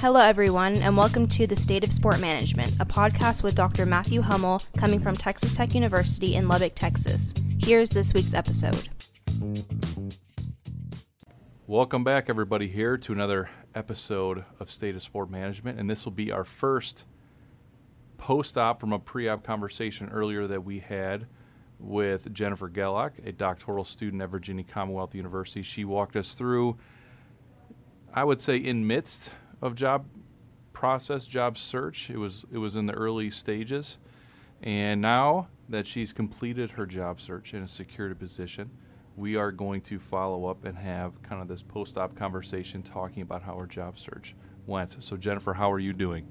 Hello, everyone, and welcome to The State of Sport Management, a podcast with Dr. Matthew Hummel coming from Texas Tech University in Lubbock, Texas. Here's this week's episode. Welcome back, everybody, here to another episode of State of Sport Management. And this will be our first post op from a pre op conversation earlier that we had with Jennifer Gellock, a doctoral student at Virginia Commonwealth University. She walked us through, I would say, in midst of job process, job search. It was it was in the early stages, and now that she's completed her job search and has secured a position, we are going to follow up and have kind of this post-op conversation talking about how her job search went. So Jennifer, how are you doing?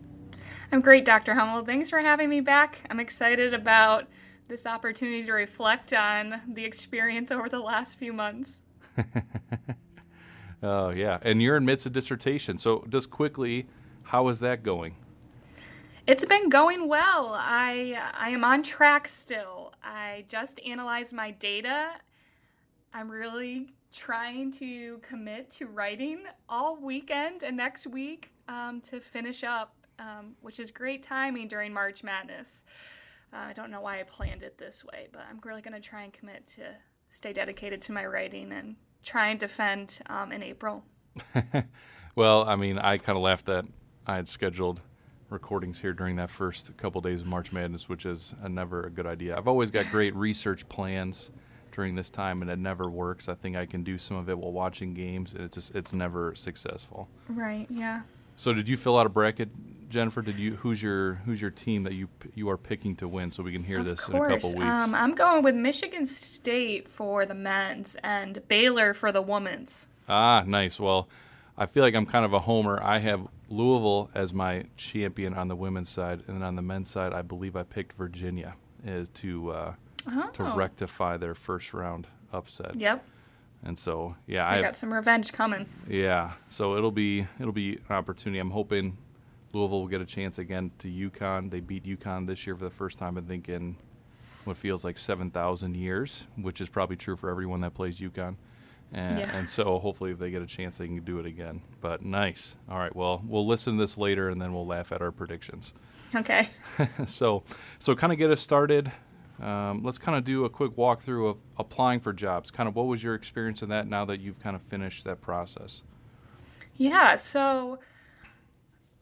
I'm great, Dr. Hummel. Thanks for having me back. I'm excited about this opportunity to reflect on the experience over the last few months. Oh, yeah. And you're in midst of dissertation. So, just quickly, how is that going? It's been going well. I I am on track still. I just analyzed my data. I'm really trying to commit to writing all weekend and next week um, to finish up, um, which is great timing during March Madness. Uh, I don't know why I planned it this way, but I'm really going to try and commit to stay dedicated to my writing and try and defend um, in April. well, I mean, I kind of laughed that I had scheduled recordings here during that first couple days of March Madness, which is a never a good idea. I've always got great research plans during this time, and it never works. I think I can do some of it while watching games, and it's just, it's never successful. Right. Yeah. So, did you fill out a bracket, Jennifer? Did you? Who's your Who's your team that you you are picking to win? So we can hear of this course. in a couple weeks. Um, I'm going with Michigan State for the men's and Baylor for the women's. Ah, nice. Well, I feel like I'm kind of a homer. I have Louisville as my champion on the women's side, and then on the men's side, I believe I picked Virginia as to uh, oh. to rectify their first round upset. Yep. And so, yeah, I got some revenge coming. Yeah, so it'll be it'll be an opportunity. I'm hoping Louisville will get a chance again to UConn. They beat UConn this year for the first time, I think, in what feels like 7,000 years, which is probably true for everyone that plays UConn. And, yeah. and so hopefully, if they get a chance, they can do it again. But nice. All right. Well, we'll listen to this later, and then we'll laugh at our predictions. Okay. so, so kind of get us started. Um, let's kind of do a quick walkthrough of applying for jobs. Kind of what was your experience in that now that you've kind of finished that process? Yeah. So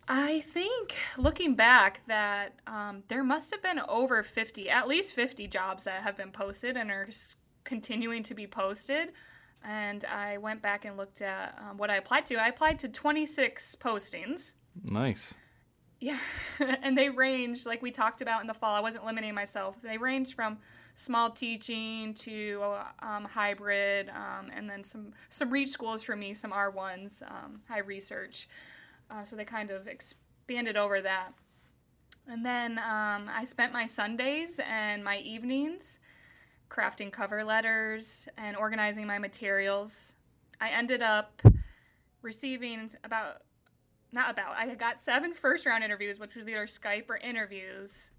I think looking back that um, there must have been over 50, at least 50 jobs that have been posted and are continuing to be posted. And I went back and looked at um, what I applied to. I applied to 26 postings. Nice. Yeah. and they range, like we talked about in the fall, I wasn't limiting myself. They range from small teaching to um, hybrid, um, and then some, some reach schools for me, some R1s, um, high research. Uh, so they kind of expanded over that. And then um, I spent my Sundays and my evenings crafting cover letters and organizing my materials. I ended up receiving about, not about, I got seven first round interviews, which was either Skype or interviews.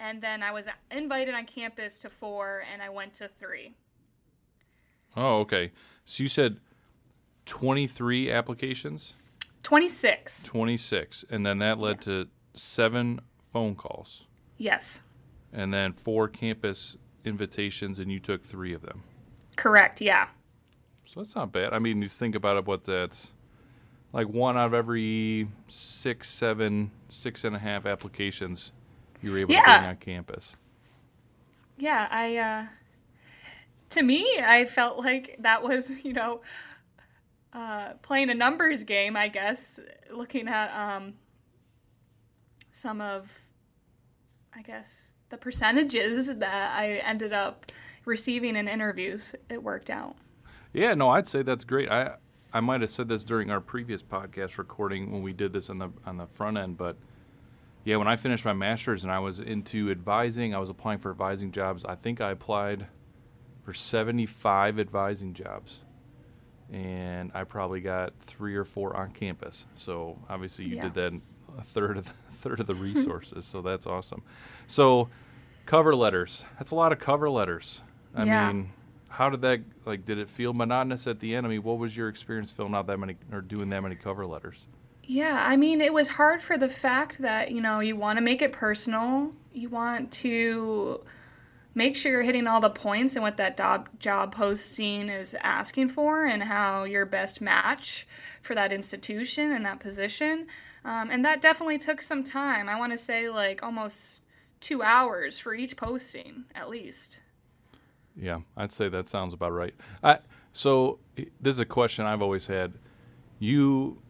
And then I was invited on campus to four, and I went to three. Oh, okay. So you said 23 applications? 26. 26. And then that led yeah. to seven phone calls. Yes. And then four campus invitations, and you took three of them. Correct, yeah. So that's not bad. I mean, you think about it, what that's like one out of every six, seven, six and a half applications you were able yeah. to bring on campus. Yeah, I, uh, to me, I felt like that was, you know, uh, playing a numbers game, I guess, looking at um, some of, I guess, the percentages that I ended up receiving in interviews, it worked out. Yeah, no, I'd say that's great. I I might have said this during our previous podcast recording when we did this on the on the front end, but yeah, when I finished my master's and I was into advising, I was applying for advising jobs. I think I applied for 75 advising jobs and I probably got three or four on campus. So obviously you Yeah. did that a third of the, third of the resources. so that's awesome. So cover letters. That's a lot of cover letters. I Yeah. mean, how did that like? Did it feel monotonous at the end? I mean, what was your experience filling out that many or doing that many cover letters? Yeah, I mean, it was hard for the fact that, you know, you want to make it personal. You want to make sure you're hitting all the points and what that job, posting is asking for and how you're best match for that institution and that position. Um, and that definitely took some time. I want to say like almost two hours for each posting, at least. Yeah, I'd say that sounds about right. I, so this is a question I've always had. You,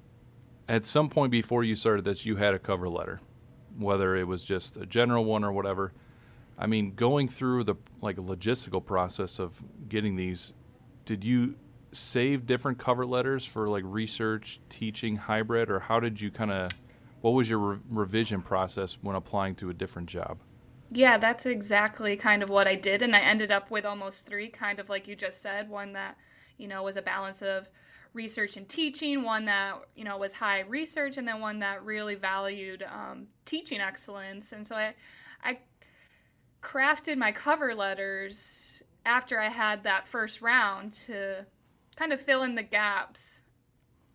at some point before you started this, you had a cover letter, whether it was just a general one or whatever. I mean, going through the like logistical process of getting these, did you save different cover letters for like research, teaching, hybrid, or how did you kind of, what was your re- revision process when applying to a different job? Yeah, that's exactly kind of what I did. And I ended up with almost three, kind of like you just said, one that, you know, was a balance of research and teaching, one that, you know, was high research, and then one that really valued um, teaching excellence. And so I, I crafted my cover letters after I had that first round to kind of fill in the gaps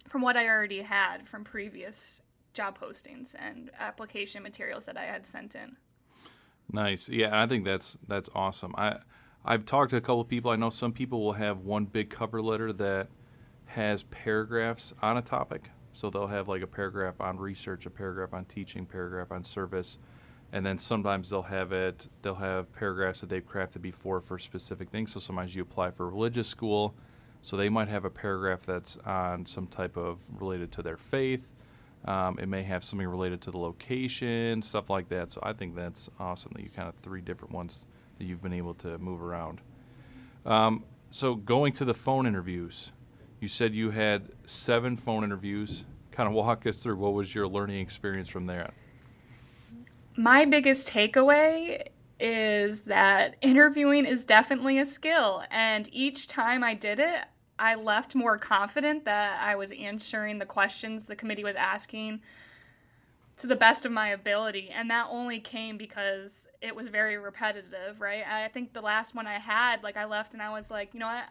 from what I already had from previous job postings and application materials that I had sent in. Nice. Yeah, I think that's that's awesome. I I've talked to a couple people. I know some people will have one big cover letter that has paragraphs on a topic. So they'll have like a paragraph on research, a paragraph on teaching, paragraph on service, and then sometimes they'll have it. They'll have paragraphs that they've crafted before for specific things. So sometimes you apply for religious school, so they might have a paragraph that's on some type of related to their faith. Um, it may have something related to the location, stuff like that. So I think that's awesome that you kind of three different ones that you've been able to move around. Um, so going to the phone interviews, you said you had seven phone interviews. Kind of walk us through what was your learning experience from there. My biggest takeaway is that interviewing is definitely a skill, and each time I did it, I left more confident that I was answering the questions the committee was asking to the best of my ability. And that only came because it was very repetitive, right? I think the last one I had, like, I left and I was like, you know what?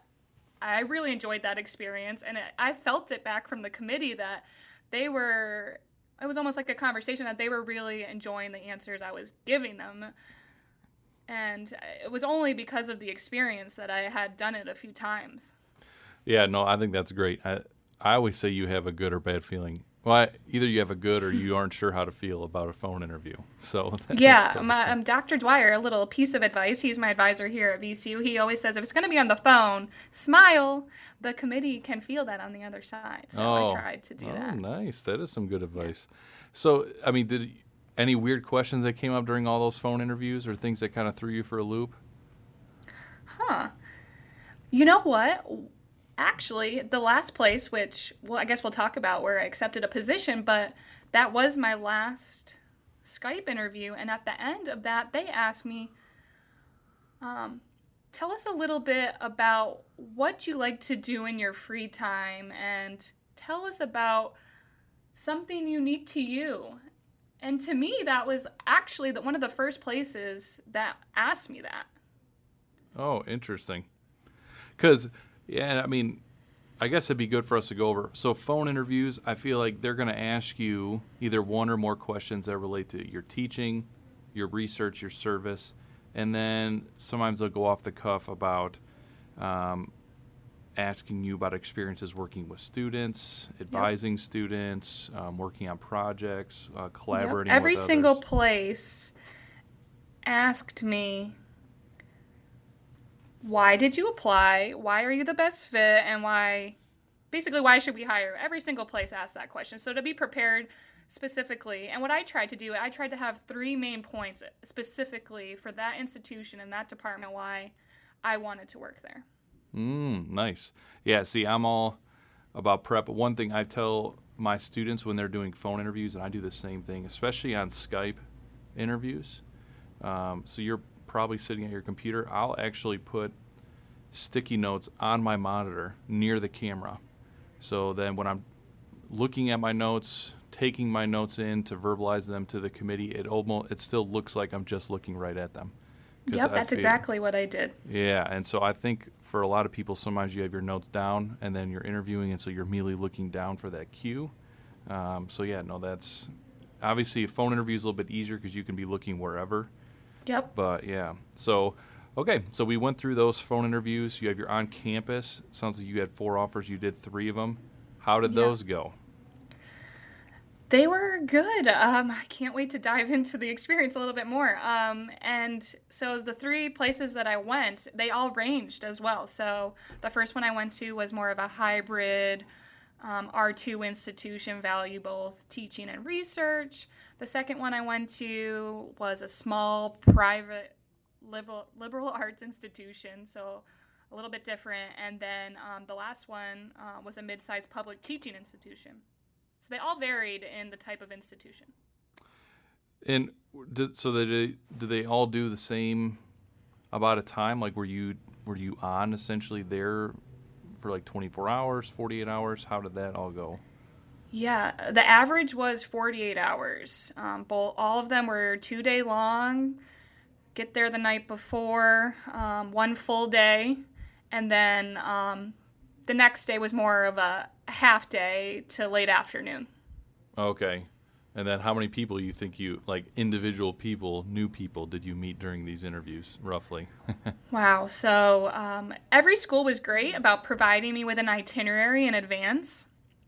I really enjoyed that experience. And it, I felt it back from the committee that they were, it was almost like a conversation that they were really enjoying the answers I was giving them. And it was only because of the experience that I had done it a few times. Yeah, no, I think that's great. I I always say you have a good or bad feeling. Well, either you have a good or you aren't sure how to feel about a phone interview. So yeah, my, um, Dr. Dwyer, a little piece of advice. He's my advisor here at VCU. He always says if it's going to be on the phone, smile. The committee can feel that on the other side. So oh, I tried to do oh, that. nice. That is some good advice. Yeah. So I mean, did any weird questions that came up during all those phone interviews, or things that kind of threw you for a loop? Huh. You know what? Actually, the last place, which, well, I guess we'll talk about where I accepted a position, but that was my last Skype interview. And at the end of that, they asked me, um, tell us a little bit about what you like to do in your free time and tell us about something unique to you. And to me, that was actually the, one of the first places that asked me that. Oh, interesting. Because yeah, I mean, I guess it'd be good for us to go over. So, phone interviews, I feel like they're going to ask you either one or more questions that relate to your teaching, your research, your service, and then sometimes they'll go off the cuff about um, asking you about experiences working with students, advising yep. students, um, working on projects, uh, collaborating. Yep. Every single place asked me why did you apply? Why are you the best fit? And why, basically, why should we hire? Every single place asks that question. So to be prepared specifically, and what I tried to do, I tried to have three main points specifically for that institution and that department why I wanted to work there. Mm, nice. Yeah, see, I'm all about prep. One thing I tell my students when they're doing phone interviews, and I do the same thing, especially on Skype interviews. Um, so you're probably sitting at your computer, I'll actually put sticky notes on my monitor near the camera. So then when I'm looking at my notes, taking my notes in to verbalize them to the committee, it almost it still looks like I'm just looking right at them. Yep, that's exactly what I did. Yeah, and so I think for a lot of people, sometimes you have your notes down and then you're interviewing, and so you're immediately looking down for that cue. Um, so yeah, no, that's obviously a phone interview is a little bit easier because you can be looking wherever. Yep. But yeah, so okay, so we went through those phone interviews. You have your on campus. sounds like you had four offers. You did three of them. How did Yeah. those go? They were good. Um, I can't wait to dive into the experience a little bit more. Um, and so the three places that I went, they all ranged as well. So the first one I went to was more of a hybrid um, R2 institution, value both teaching and research. The second one I went to was a small private liberal, liberal arts institution. So a little bit different. And then um, the last one uh, was a mid sized public teaching institution. So they all varied in the type of institution. And did, so they, did they all do the same about a time? Like were you were you on essentially there for like 24 hours, 48 hours? How did that all go? Yeah, the average was 48 hours. Um, both, all of them were two day long. Get there the night before, um, one full day, and then um, the next day was more of a half day to late afternoon. Okay. And then how many people you think you like individual people, new people did you meet during these interviews roughly? Wow. So um, every school was great about providing me with an itinerary in advance.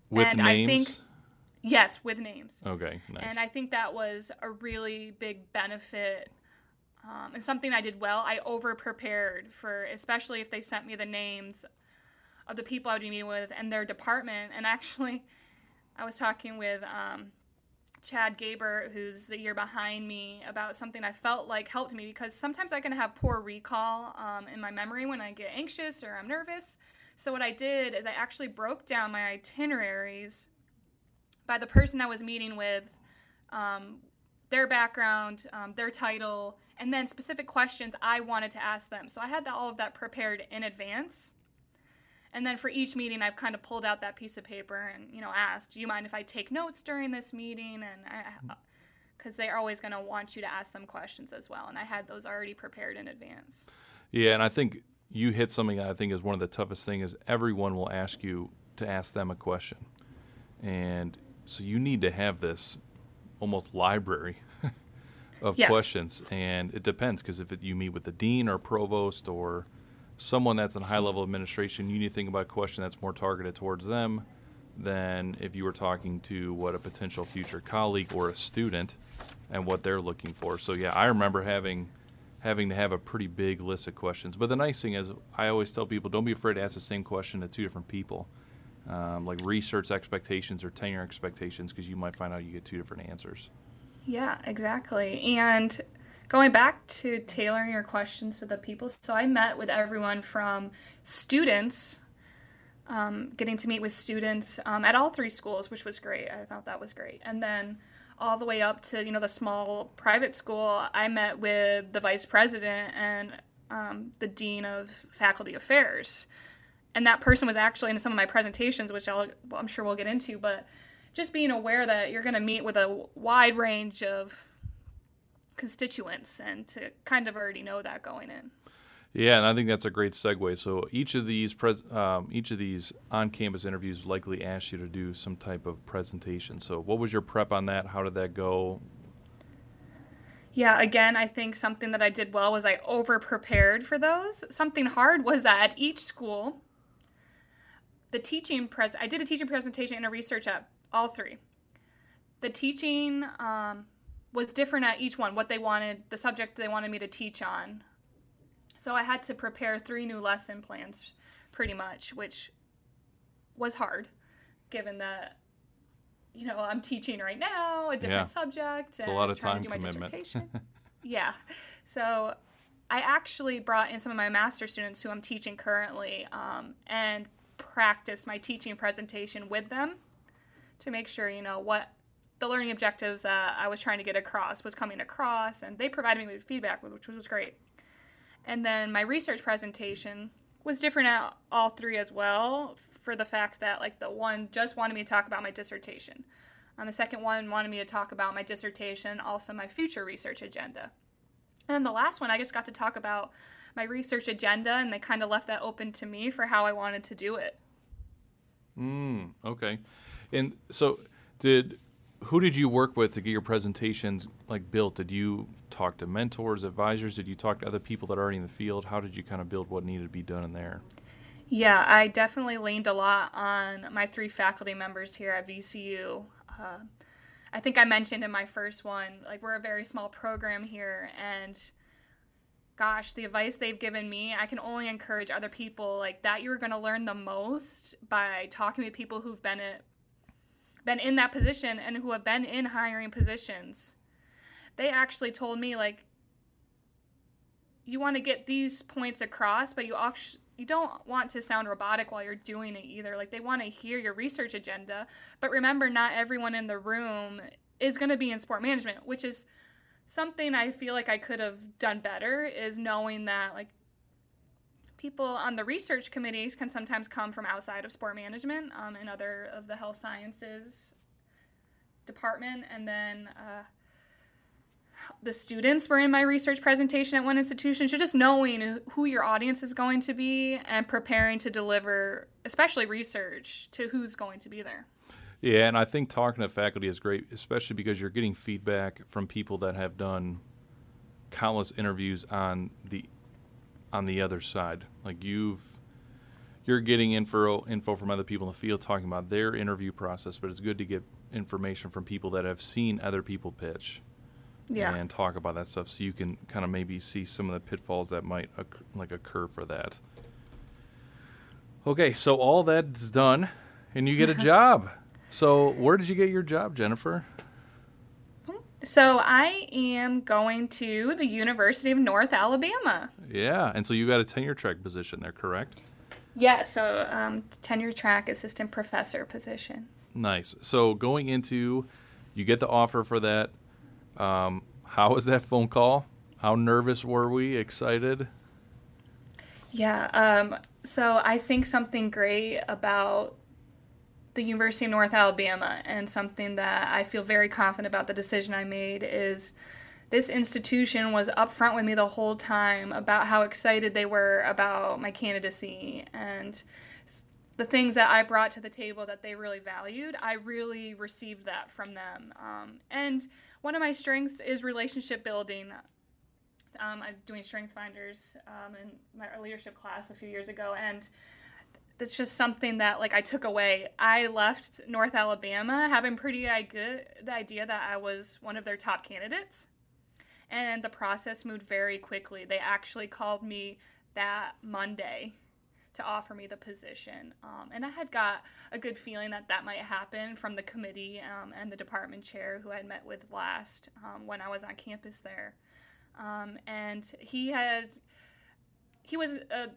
With And I names? think- Yes, with names. okay, nice. And I think that was a really big benefit um, and something I did well. I over prepared for, especially if they sent me the names of the people I would be meeting with and their department. And actually, I was talking with um, Chad Gaber, who's the year behind me, about something I felt like helped me because sometimes I can have poor recall um, in my memory when I get anxious or I'm nervous. So, what I did is I actually broke down my itineraries by the person I was meeting with, um, their background, um, their title, and then specific questions I wanted to ask them. So I had all of that prepared in advance. And then for each meeting, I've kind of pulled out that piece of paper and you know asked, "Do you mind if I take notes during this meeting?" And because mm-hmm. they're always going to want you to ask them questions as well, and I had those already prepared in advance. yeah, and I think you hit something I think is one of the toughest things is everyone will ask you to ask them a question. And so you need to have this almost library of Yes. questions and it depends because if it, you meet with the dean or provost or someone that's in high level administration you need to think about a question that's more targeted towards them than if you were talking to what a potential future colleague or a student and what they're looking for. So yeah i remember having having to have a pretty big list of questions. But the nice thing is i always tell people don't be afraid to ask the same question to two different people. Um, like research expectations or tenure expectations because you might find out you get two different answers. Yeah, exactly. And going back to tailoring your questions to the people, so I met with everyone from students, um, getting to meet with students um, at all three schools, which was great. I thought that was great. And then all the way up to you know the small private school, I met with the vice president and um, the dean of faculty affairs. And that person was actually in some of my presentations, which I'll, I'm sure we'll get into, but just being aware that you're going to meet with a wide range of constituents and to kind of already know that going in. Yeah, and I think that's a great segue. So each of these pres- um, each of these on-campus interviews likely asked you to do some type of presentation. So what was your prep on that? How did that go? Yeah, again, I think something that I did well was I over prepared for those. Something hard was that at each school, the teaching pres I did a teaching presentation and a research at all three. The teaching um, was different at each one, what they wanted, the subject they wanted me to teach on. So I had to prepare three new lesson plans pretty much, which was hard given that you know I'm teaching right now a different Yeah. subject a and lot of trying time to do my commitment. dissertation. yeah. So I actually brought in some of my master students who I'm teaching currently um, and practiced my teaching presentation with them to make sure you know what the learning objectives that I was trying to get across was coming across, and they provided me with feedback, which was great. And then my research presentation was different at all three as well, for the fact that like the one just wanted me to talk about my dissertation, and the second one wanted me to talk about my dissertation, also my future research agenda. And the last one, I just got to talk about my research agenda, and they kind of left that open to me for how I wanted to do it. Mm, okay. And so Did who did you work with to get your presentations like built? Did you talk to mentors, advisors? Did you talk to other people that are already in the field? How did you kind of build what needed to be done in there? Yeah, I definitely leaned a lot on my three faculty members here at VCU. Uh, I think I mentioned in my first one, like we're a very small program here, and gosh, the advice they've given me, I can only encourage other people like that. You're going to learn the most by talking to people who've been it, been in that position and who have been in hiring positions. They actually told me like you want to get these points across, but you actually you don't want to sound robotic while you're doing it either. Like they want to hear your research agenda, but remember not everyone in the room is going to be in sport management, which is something I feel like I could have done better is knowing that like people on the research committees can sometimes come from outside of sport management um, and other of the health sciences department. And then uh, the students were in my research presentation at one institution. So just knowing who your audience is going to be and preparing to deliver especially research to who's going to be there. Yeah, and I think talking to faculty is great, especially because you're getting feedback from people that have done countless interviews on the on the other side. Like you've you're getting info info from other people in the field talking about their interview process, but it's good to get information from people that have seen other people pitch. Yeah. And talk about that stuff so you can kind of maybe see some of the pitfalls that might occur, like occur for that. Okay, so all that's done and you get a job. So, where did you get your job, Jennifer? So, I am going to the University of North Alabama. Yeah, and so you got a tenure track position there, correct? Yeah, so um, tenure track assistant professor position. Nice. So, going into, you get the offer for that. Um, how was that phone call? How nervous were we? Excited? Yeah. Um, so, I think something great about the University of North Alabama, and something that I feel very confident about the decision I made is this institution was upfront with me the whole time about how excited they were about my candidacy and the things that I brought to the table that they really valued. I really received that from them. Um, and one of my strengths is relationship building. Um, I'm doing Strength Finders um, in my leadership class a few years ago, and that's just something that like I took away. I left North Alabama having pretty good idea that I was one of their top candidates. And the process moved very quickly. They actually called me that Monday to offer me the position. Um, and I had got a good feeling that that might happen from the committee um, and the department chair who I had met with last um, when I was on campus there. Um, and he had, he was a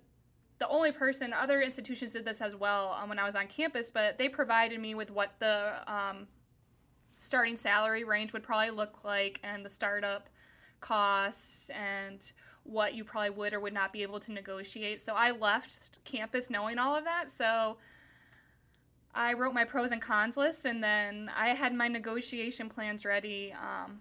the only person, other institutions did this as well um, when I was on campus, but they provided me with what the um, starting salary range would probably look like and the startup costs and what you probably would or would not be able to negotiate. So I left campus knowing all of that. So I wrote my pros and cons list and then I had my negotiation plans ready. Um,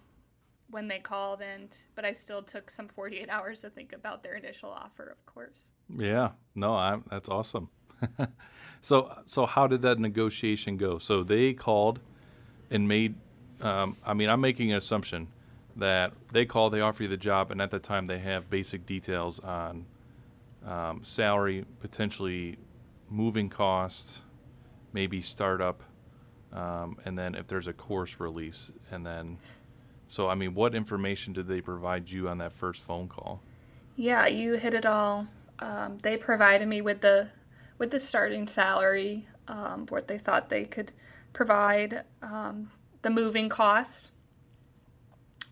when they called and but I still took some 48 hours to think about their initial offer, of course. Yeah. No, I, that's awesome. so so how did that negotiation go? So they called and made um, I mean, I'm making an assumption that they call, they offer you the job, and at the time they have basic details on um, salary, potentially moving costs, maybe startup, um, and then if there's a course release, and then so, I mean, what information did they provide you on that first phone call? Yeah, you hit it all. Um, they provided me with the with the starting salary, um, what they thought they could provide, um, the moving cost.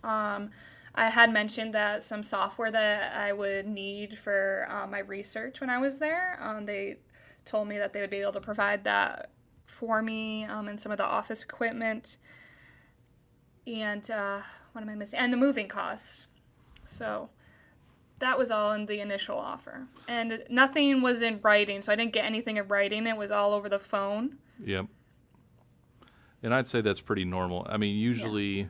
Um, I had mentioned that some software that I would need for uh, my research when I was there. Um, they told me that they would be able to provide that for me um, and some of the office equipment and uh, what am I missing? And the moving costs. So that was all in the initial offer, and nothing was in writing. So I didn't get anything in writing. It was all over the phone. Yep. And I'd say that's pretty normal. I mean, usually,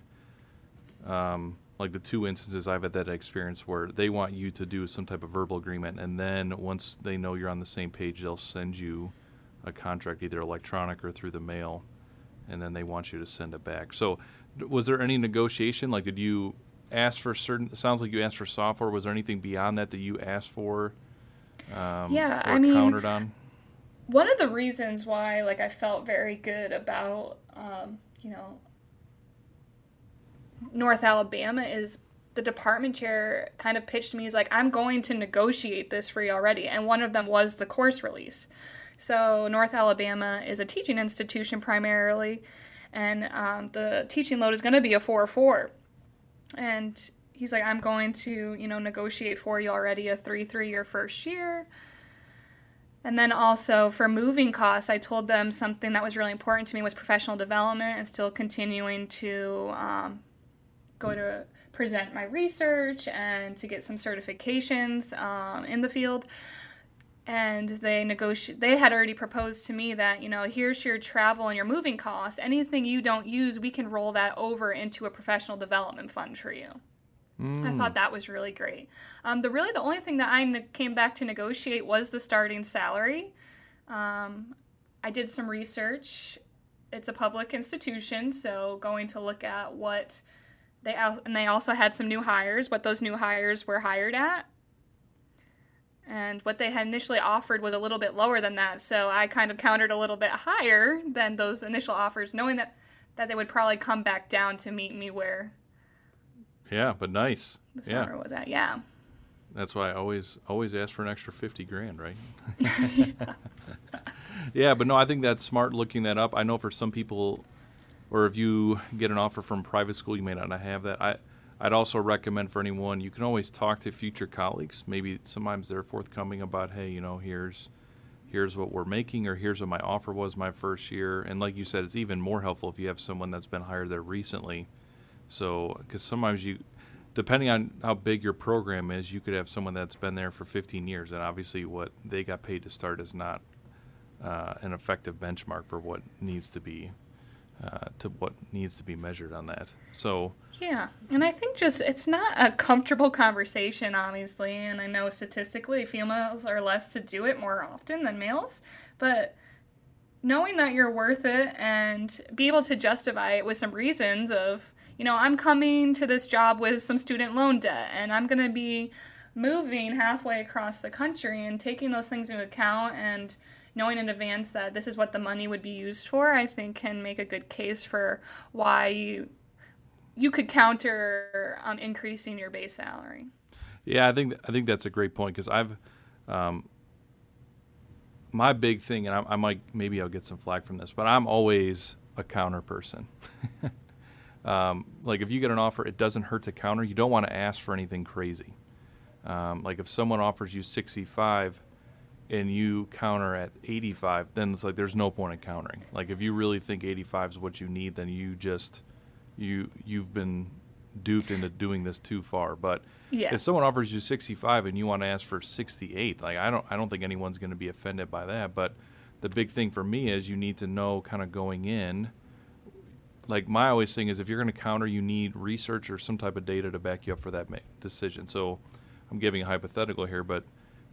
yeah. um, like the two instances I've had that experience where they want you to do some type of verbal agreement, and then once they know you're on the same page, they'll send you a contract either electronic or through the mail and then they want you to send it back. So, was there any negotiation? Like, did you ask for certain? It sounds like you asked for software. Was there anything beyond that that you asked for? Um, yeah, I mean, countered on. One of the reasons why, like, I felt very good about, um, you know, North Alabama is the department chair kind of pitched me. He's like, I'm going to negotiate this for you already, and one of them was the course release. So North Alabama is a teaching institution primarily, and um, the teaching load is going to be a four four. And he's like, I'm going to, you know, negotiate for you already a three three your first year. And then also for moving costs, I told them something that was really important to me was professional development and still continuing to um, go to present my research and to get some certifications um, in the field and they negotiate they had already proposed to me that you know here's your travel and your moving costs. Anything you don't use we can roll that over into a professional development fund for you. Mm. i thought that was really great. Um, the really the only thing that i ne- came back to negotiate was the starting salary. Um, i did some research. It's a public institution so going to look at what they and they also had some new hires, what those new hires were hired at. And what they had initially offered was a little bit lower than that. So I kind of countered a little bit higher than those initial offers, knowing that, that they would probably come back down to meet me where Yeah, but nice. The yeah. was at, yeah. That's why I always always ask for an extra fifty grand, right? yeah. yeah, but no, I think that's smart looking that up. I know for some people or if you get an offer from private school, you may not have that. I, I'd also recommend for anyone, you can always talk to future colleagues. Maybe sometimes they're forthcoming about, hey, you know, here's here's what we're making or here's what my offer was my first year. And like you said, it's even more helpful if you have someone that's been hired there recently. So, because sometimes you, depending on how big your program is, you could have someone that's been there for 15 years, and obviously what they got paid to start is not uh, an effective benchmark for what needs to be uh, to what needs to be measured on that. So yeah, and I think just it's not a comfortable conversation, obviously, and I know statistically females are less to do it more often than males, but knowing that you're worth it and be able to justify it with some reasons of you know i'm coming to this job with some student loan debt and i'm going to be moving halfway across the country and taking those things into account and knowing in advance that this is what the money would be used for, I think can make a good case for why you you could counter um, increasing your base salary. Yeah, I think I think that's a great point because I've um, my big thing, and I, I, might maybe I'll get some flack from this, but I'm always a counter person. um, like if you get an offer, it doesn't hurt to counter. You don't want to ask for anything crazy. Um, like if someone offers you 65, and you counter at 85, then it's like there's no point in countering. Like if you really think 85 is what you need, then you just you you've been duped into doing this too far. But yeah. if someone offers you 65 and you want to ask for 68, like I don't I don't think anyone's going to be offended by that. But the big thing for me is you need to know kind of going in. Like my always thing is if you're going to counter, you need research or some type of data to back you up for that decision. So I'm giving a hypothetical here, but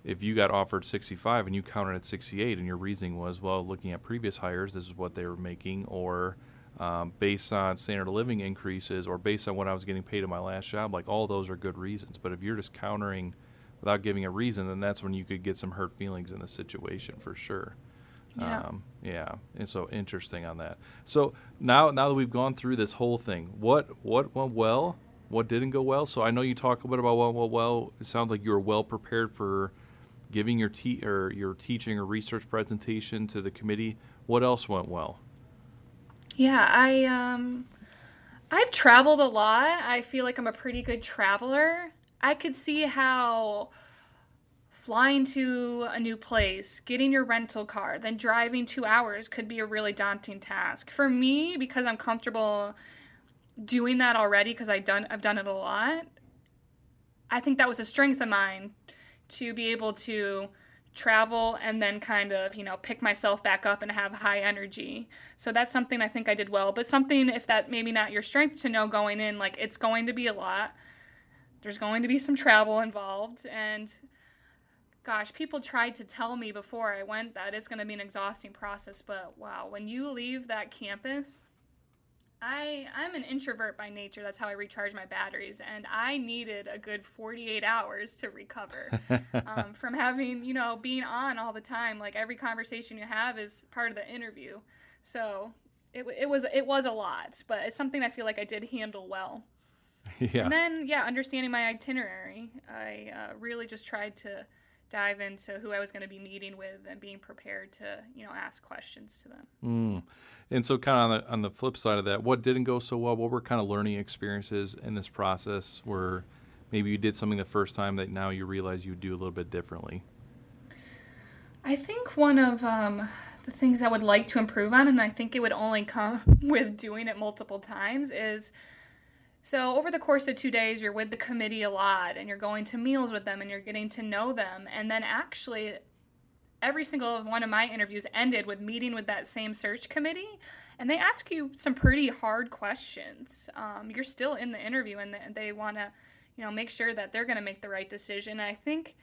if you got offered 65 and you counted at 68 and your reasoning was well looking at previous hires this is what they were making or um, based on standard of living increases or based on what i was getting paid in my last job like all those are good reasons. But if you're just countering without giving a reason then that's when you could get some hurt feelings in the situation for sure. Yeah. Um, yeah. And so interesting on that. So now now that we've gone through this whole thing what what went well what didn't go well? So i know you talk a bit about what went well. It sounds like you were well prepared for giving your te- or your teaching or research presentation to the committee. What else went well? Yeah, I um I've traveled a lot. I feel like I'm a pretty good traveler. I could see how flying to a new place, getting your rental car, then driving 2 hours could be a really daunting task. For me, because I'm comfortable doing that already because I done I've done it a lot. I think that was a strength of mine to be able to travel and then kind of, you know, pick myself back up and have high energy. So that's something I think I did well. But something, if that maybe not your strength to know going in, like it's going to be a lot. There's going to be some travel involved. And gosh, people tried to tell me before I went that it's going to be an exhausting process, but wow, when you leave that campus, I I'm an introvert by nature. That's how I recharge my batteries, and I needed a good 48 hours to recover um, from having you know being on all the time. Like every conversation you have is part of the interview, so it, it was it was a lot, but it's something I feel like I did handle well. yeah. And then yeah, understanding my itinerary, I uh, really just tried to dive into who I was going to be meeting with and being prepared to, you know, ask questions to them. Mm. And so, kind of on the, on the flip side of that, what didn't go so well? What were kind of learning experiences in this process where maybe you did something the first time that now you realize you do a little bit differently? I think one of um, the things I would like to improve on, and I think it would only come with doing it multiple times, is so, over the course of two days, you're with the committee a lot and you're going to meals with them and you're getting to know them. And then, actually, every single one of my interviews ended with meeting with that same search committee. And they ask you some pretty hard questions. Um, you're still in the interview and they want to, you know, make sure that they're going to make the right decision. And I think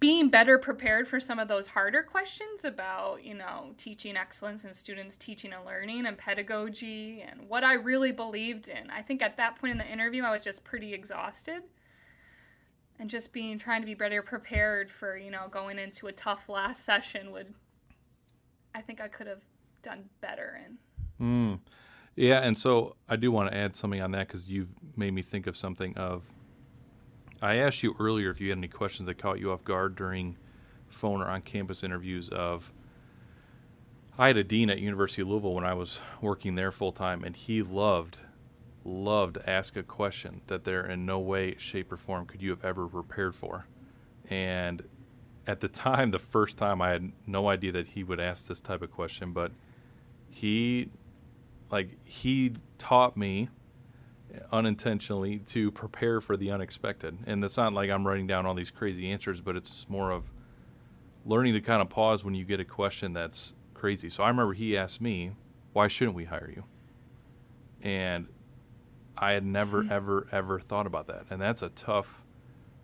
being better prepared for some of those harder questions about, you know, teaching excellence and students teaching and learning and pedagogy and what I really believed in. I think at that point in the interview, I was just pretty exhausted. And just being trying to be better prepared for, you know, going into a tough last session would, I think I could have done better in. Mm. Yeah, and so I do want to add something on that because you've made me think of something of I asked you earlier if you had any questions that caught you off guard during phone or on campus interviews of I had a dean at University of Louisville when I was working there full time and he loved loved to ask a question that there in no way shape or form could you have ever prepared for. And at the time the first time I had no idea that he would ask this type of question but he like he taught me unintentionally to prepare for the unexpected. And it's not like I'm writing down all these crazy answers, but it's more of learning to kind of pause when you get a question that's crazy. So I remember he asked me, "Why shouldn't we hire you?" And I had never hmm. ever ever thought about that. And that's a tough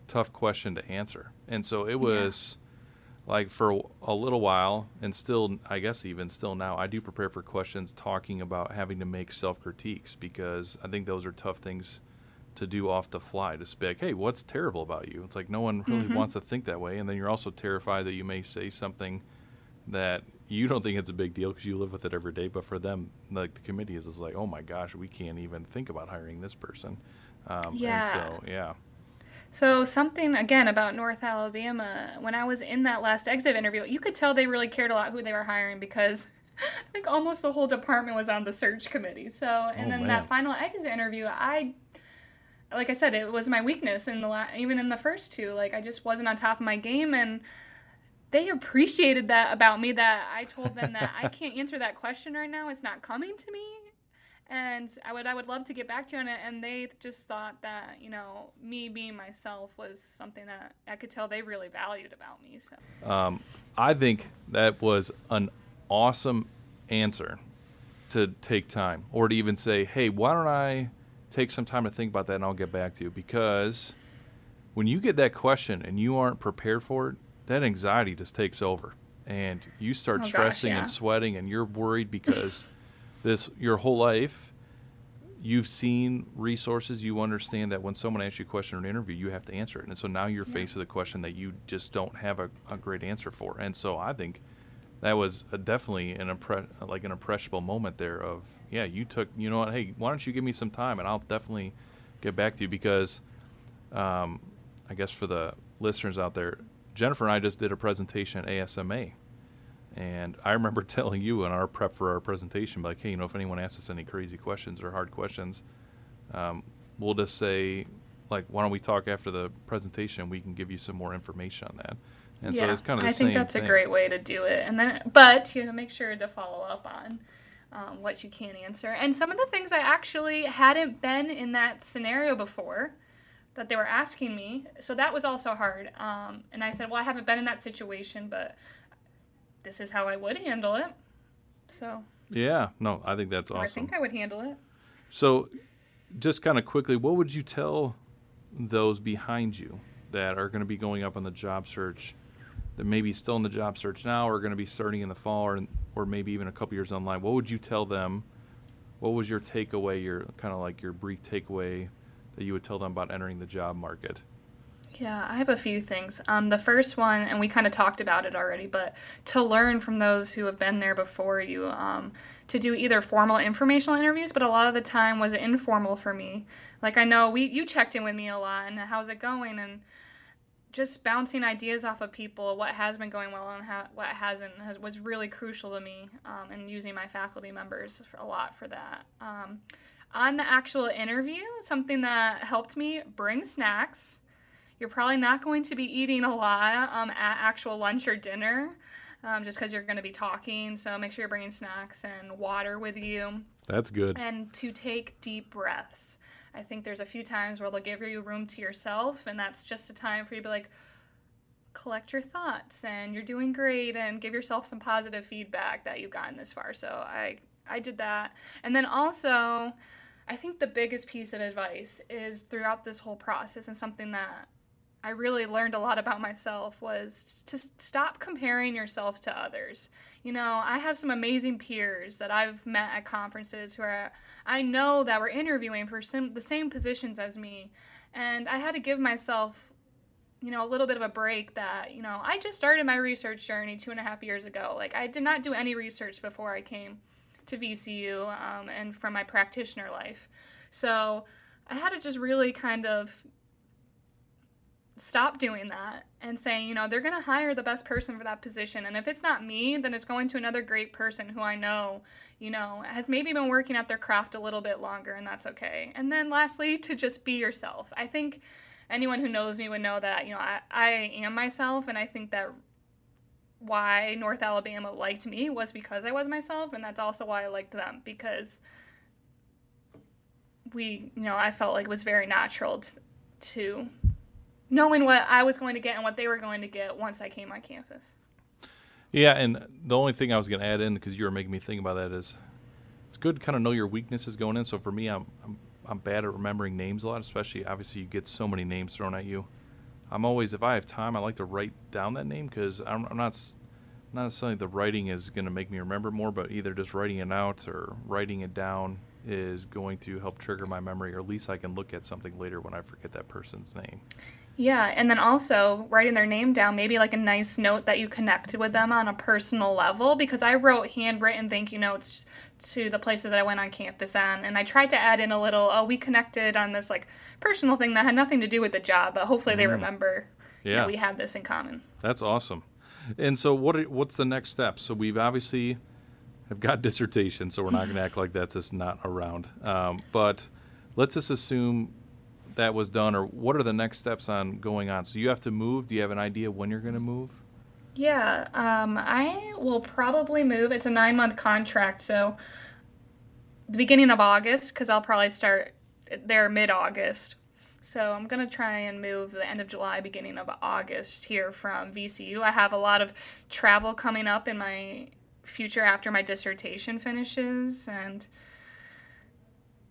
tough question to answer. And so it was like for a little while and still i guess even still now i do prepare for questions talking about having to make self critiques because i think those are tough things to do off the fly to speak hey what's terrible about you it's like no one really Mhm. wants to think that way and then you're also terrified that you may say something that you don't think it's a big deal because you live with it every day but for them like the committee is, is like oh my gosh we can't even think about hiring this person um, Yeah. and so yeah So something again about North Alabama. When I was in that last exit interview, you could tell they really cared a lot who they were hiring because I think almost the whole department was on the search committee. So and Oh, then man. that final exit interview, I like I said, it was my weakness in the la- even in the first two. Like I just wasn't on top of my game and. They appreciated that about me that I told them that I can't answer that question right now. It's not coming to me and I would I would love to get back to you on it. And they just thought that you know me being myself was something that I could tell they really valued about me. So Um, I think that was an awesome answer to take time, or to even say, "Hey, why don't I take some time to think about that and I'll get back to you?" Because when you get that question and you aren't prepared for it, that anxiety just takes over, and you start Oh, gosh, stressing yeah. and sweating, and you're worried because this your whole life you've seen resources you understand that when someone asks you a question in an interview you have to answer it. And so now you're Yeah. faced with a question that you just don't have a, a great answer for. And so i think that was a, definitely an impre- like an impressionable moment there of yeah you took you know what hey why don't you give me some time and i'll definitely get back to you because um, i guess for the listeners out there jennifer and i just did a presentation at ASMA and I remember telling you in our prep for our presentation, like, hey, you know, if anyone asks us any crazy questions or hard questions, um, we'll just say, like, why don't we talk after the presentation? We can give you some more information on that. And so it's kind of the I think that's thing. a great way to do it. And then, but you know, make sure to follow up on um, what you can answer. And some of the things I actually hadn't been in that scenario before that they were asking me. So that was also hard. Um, and I said, well, I haven't been in that situation, but this is how I would handle it. So Yeah, no, I think that's or I think I would handle it. So, just kind of quickly, what would you tell those behind you that are going to be going up on the job search that maybe still in the job search now or going to be starting in the fall or, or maybe even a couple years online, what would you tell them? What was your takeaway, your kind of like your brief takeaway that you would tell them about entering the job market? Yeah, I have a few things. Um, the first one, and we kind of talked about it already, but to learn from those who have been there before you, um, to do either formal informational interviews, but a lot of the time was informal for me. Like I know we you checked in with me a lot, and how's it going, and just bouncing ideas off of people, what has been going well and how, what hasn't, has, was really crucial to me, um, and using my faculty members a lot for that. Um, on the actual interview, something that helped me bring snacks you're probably not going to be eating a lot um, at actual lunch or dinner um, just because you're going to be talking. So make sure you're bringing snacks and water with you. That's good. And to take deep breaths. I think there's a few times where they'll give you room to yourself, and that's just a time for you to be like, collect your thoughts and you're doing great and give yourself some positive feedback that you've gotten this far. So I I did that. And then also I think the biggest piece of advice is throughout this whole process and something that I really learned a lot about myself was to stop comparing yourself to others. You know, I have some amazing peers that I've met at conferences who are, I know that were interviewing for some, the same positions as me. And I had to give myself, you know, a little bit of a break that, you know, I just started my research journey two and a half years ago. Like, I did not do any research before I came to VCU um, and from my practitioner life. So I had to just really kind of stop doing that and saying, you know, they're going to hire the best person for that position. And if it's not me, then it's going to another great person who I know, you know, has maybe been working at their craft a little bit longer, and that's okay. And then lastly, to just be yourself. I think anyone who knows me would know that, you know, I, I am myself, and I think that why North Alabama liked me was because I was myself, and that's also why I liked them because we, you know, I felt like it was very natural to, to knowing what I was going to get and what they were going to get once I came on campus. Yeah, and the only thing I was going to add in because you were making me think about that is it's good to kind of know your weaknesses going in. So for me, I'm, I'm I'm bad at remembering names a lot, especially obviously you get so many names thrown at you. I'm always if I have time, I like to write down that name because I'm, I'm, not not necessarily the writing is going to make me remember more, but either just writing it out or writing it down is going to help trigger my memory, or at least I can look at something later when I forget that person's name. Yeah, and then also writing their name down, maybe like a nice note that you connected with them on a personal level. Because I wrote handwritten thank you notes to the places that I went on campus on, and I tried to add in a little, oh, we connected on this like personal thing that had nothing to do with the job, but hopefully they mm. remember yeah. that we had this in common. That's awesome. And so, what are, what's the next step? So we've obviously have got dissertation, so we're not going to act like that's just not around. Um, but let's just assume that was done, or what are the next steps on going on? So you have to move. Do you have an idea when you're going to move? Yeah, um, I will probably move. It's a nine month contract, so the beginning of August, because I'll probably start there mid August. So I'm gonna try and move the end of July, beginning of August here from VCU. I have a lot of travel coming up in my future after my dissertation finishes, and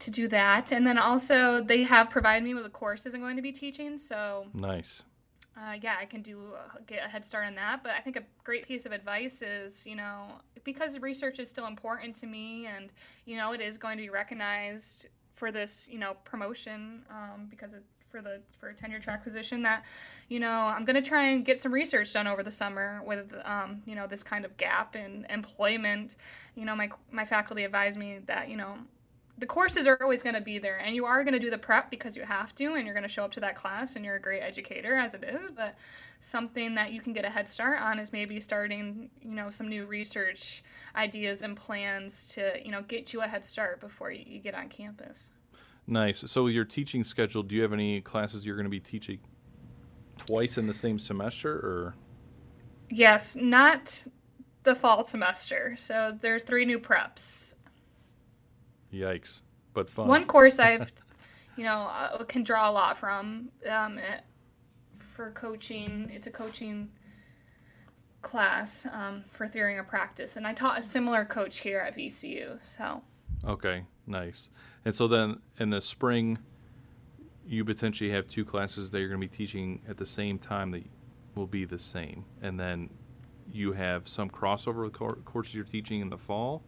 to do that. And then also they have provided me with the courses I'm going to be teaching. So nice. Uh, yeah, I can do uh, get a head start on that. But I think a great piece of advice is, you know, because research is still important to me, and you know, it is going to be recognized for this, you know, promotion um, because it, for the for a tenure track position. That, you know, I'm going to try and get some research done over the summer with, um, you know, this kind of gap in employment. You know, my my faculty advised me that, you know, the courses are always going to be there and you are going to do the prep because you have to and you're going to show up to that class and you're a great educator as it is but something that you can get a head start on is maybe starting you know some new research ideas and plans to you know get you a head start before you, you get on campus. Nice. So your teaching schedule do you have any classes you're going to be teaching twice in the same semester or? Yes not the fall semester. So there's three new preps Yikes! But fun. One course I've, you know, uh, can draw a lot from um, it, for coaching. It's a coaching class um, for theory of practice, and I taught a similar coach here at VCU. So. Okay, nice. And so then in the spring, you potentially have two classes that you're going to be teaching at the same time that will be the same, and then you have some crossover with courses you're teaching in the fall.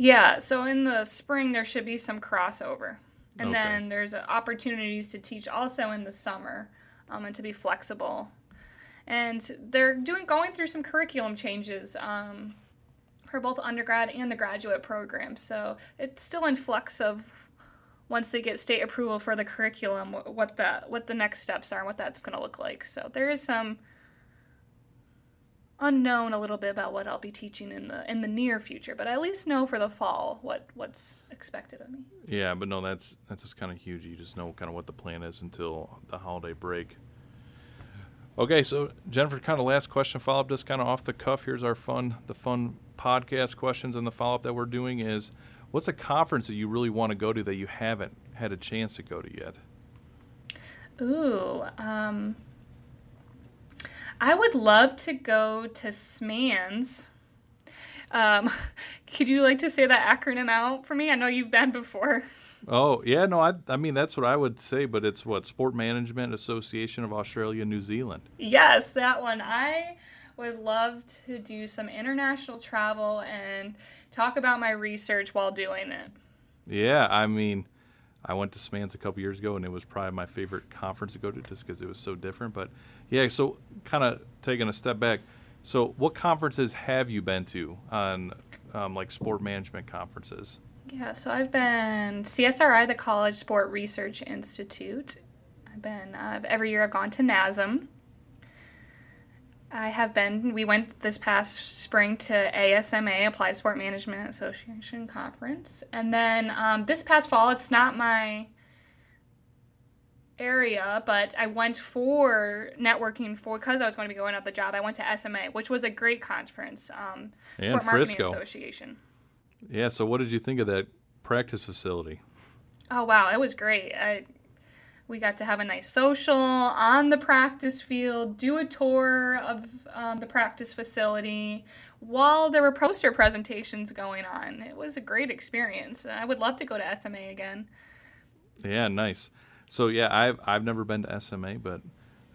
Yeah, so in the spring there should be some crossover. And Okay. then there's opportunities to teach also in the summer um, and to be flexible. And they're doing going through some curriculum changes um, for both undergrad and the graduate program. So it's still in flux of once they get state approval for the curriculum, what the what the next steps are and what that's going to look like. So there is some unknown a little bit about what I'll be teaching in the in the near future, but I at least know for the fall what what's expected of me. Yeah, but no, that's that's just kind of huge. You just know kind of what the plan is until the holiday break. Okay, so Jennifer, kind of last question follow up, just kind of off the cuff. Here's our fun, the fun podcast questions and the follow up that we're doing is, what's a conference that you really want to go to that you haven't had a chance to go to yet? Ooh, um, I would love to go to SMAANZ. Um, could you like to say that acronym out for me? I know you've been before. Oh yeah, no, I I mean that's what I would say, but it's what Sport Management Association of Australia New Zealand. Yes, that one. I would love to do some international travel and talk about my research while doing it. Yeah, I mean, I went to SMAANZ a couple years ago, and it was probably my favorite conference to go to just because it was so different. But yeah, so kind of taking a step back. So, what conferences have you been to on um, like sport management conferences? Yeah, so I've been CSRI, the College Sport Research Institute. I've been uh, every year I've gone to NASSM. I have been. We went this past spring to ASMA, Applied Sport Management Association conference, and then um, this past fall, it's not my area, but I went for networking for because I was going to be going up the job. I went to SMA, which was a great conference. Um, And Sport Marketing Frisco. Association. Yeah, so what did you think of that practice facility? Oh wow, it was great. I, we got to have a nice social on the practice field, do a tour of um, the practice facility while there were poster presentations going on. It was a great experience. I would love to go to SMA again. Yeah, nice. So yeah, I've I've never been to SMA, but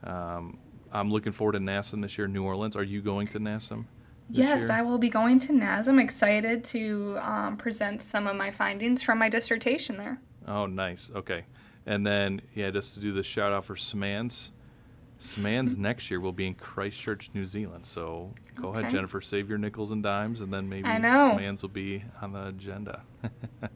um, I'm looking forward to NASSM this year in New Orleans. Are you going to NASSM? yes, year? I will be going to NAS. I'm excited to um, present some of my findings from my dissertation there. Oh, nice. Okay. And then, yeah, just to do the shout out for SMAANZ. SMAANZ next year will be in Christchurch, New Zealand. So go ahead, Jennifer, save your nickels and dimes, and then maybe I. SMAANZ will be on the agenda.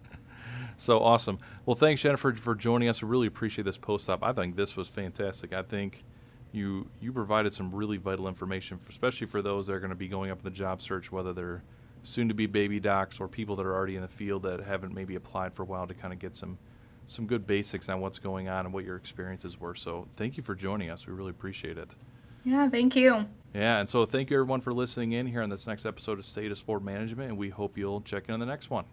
so awesome. Well, thanks, Jennifer, for joining us. We really appreciate this post op. I think this was fantastic. I think you you provided some really vital information, for, especially for those that are going to be going up in the job search, whether they're soon to be baby docs or people that are already in the field that haven't maybe applied for a while to kind of get some some good basics on what's going on and what your experiences were. So thank you for joining us. We really appreciate it. Yeah, thank you. Yeah, and so thank you everyone for listening in here on this next episode of State of Sport Management, and we hope you'll check in on the next one.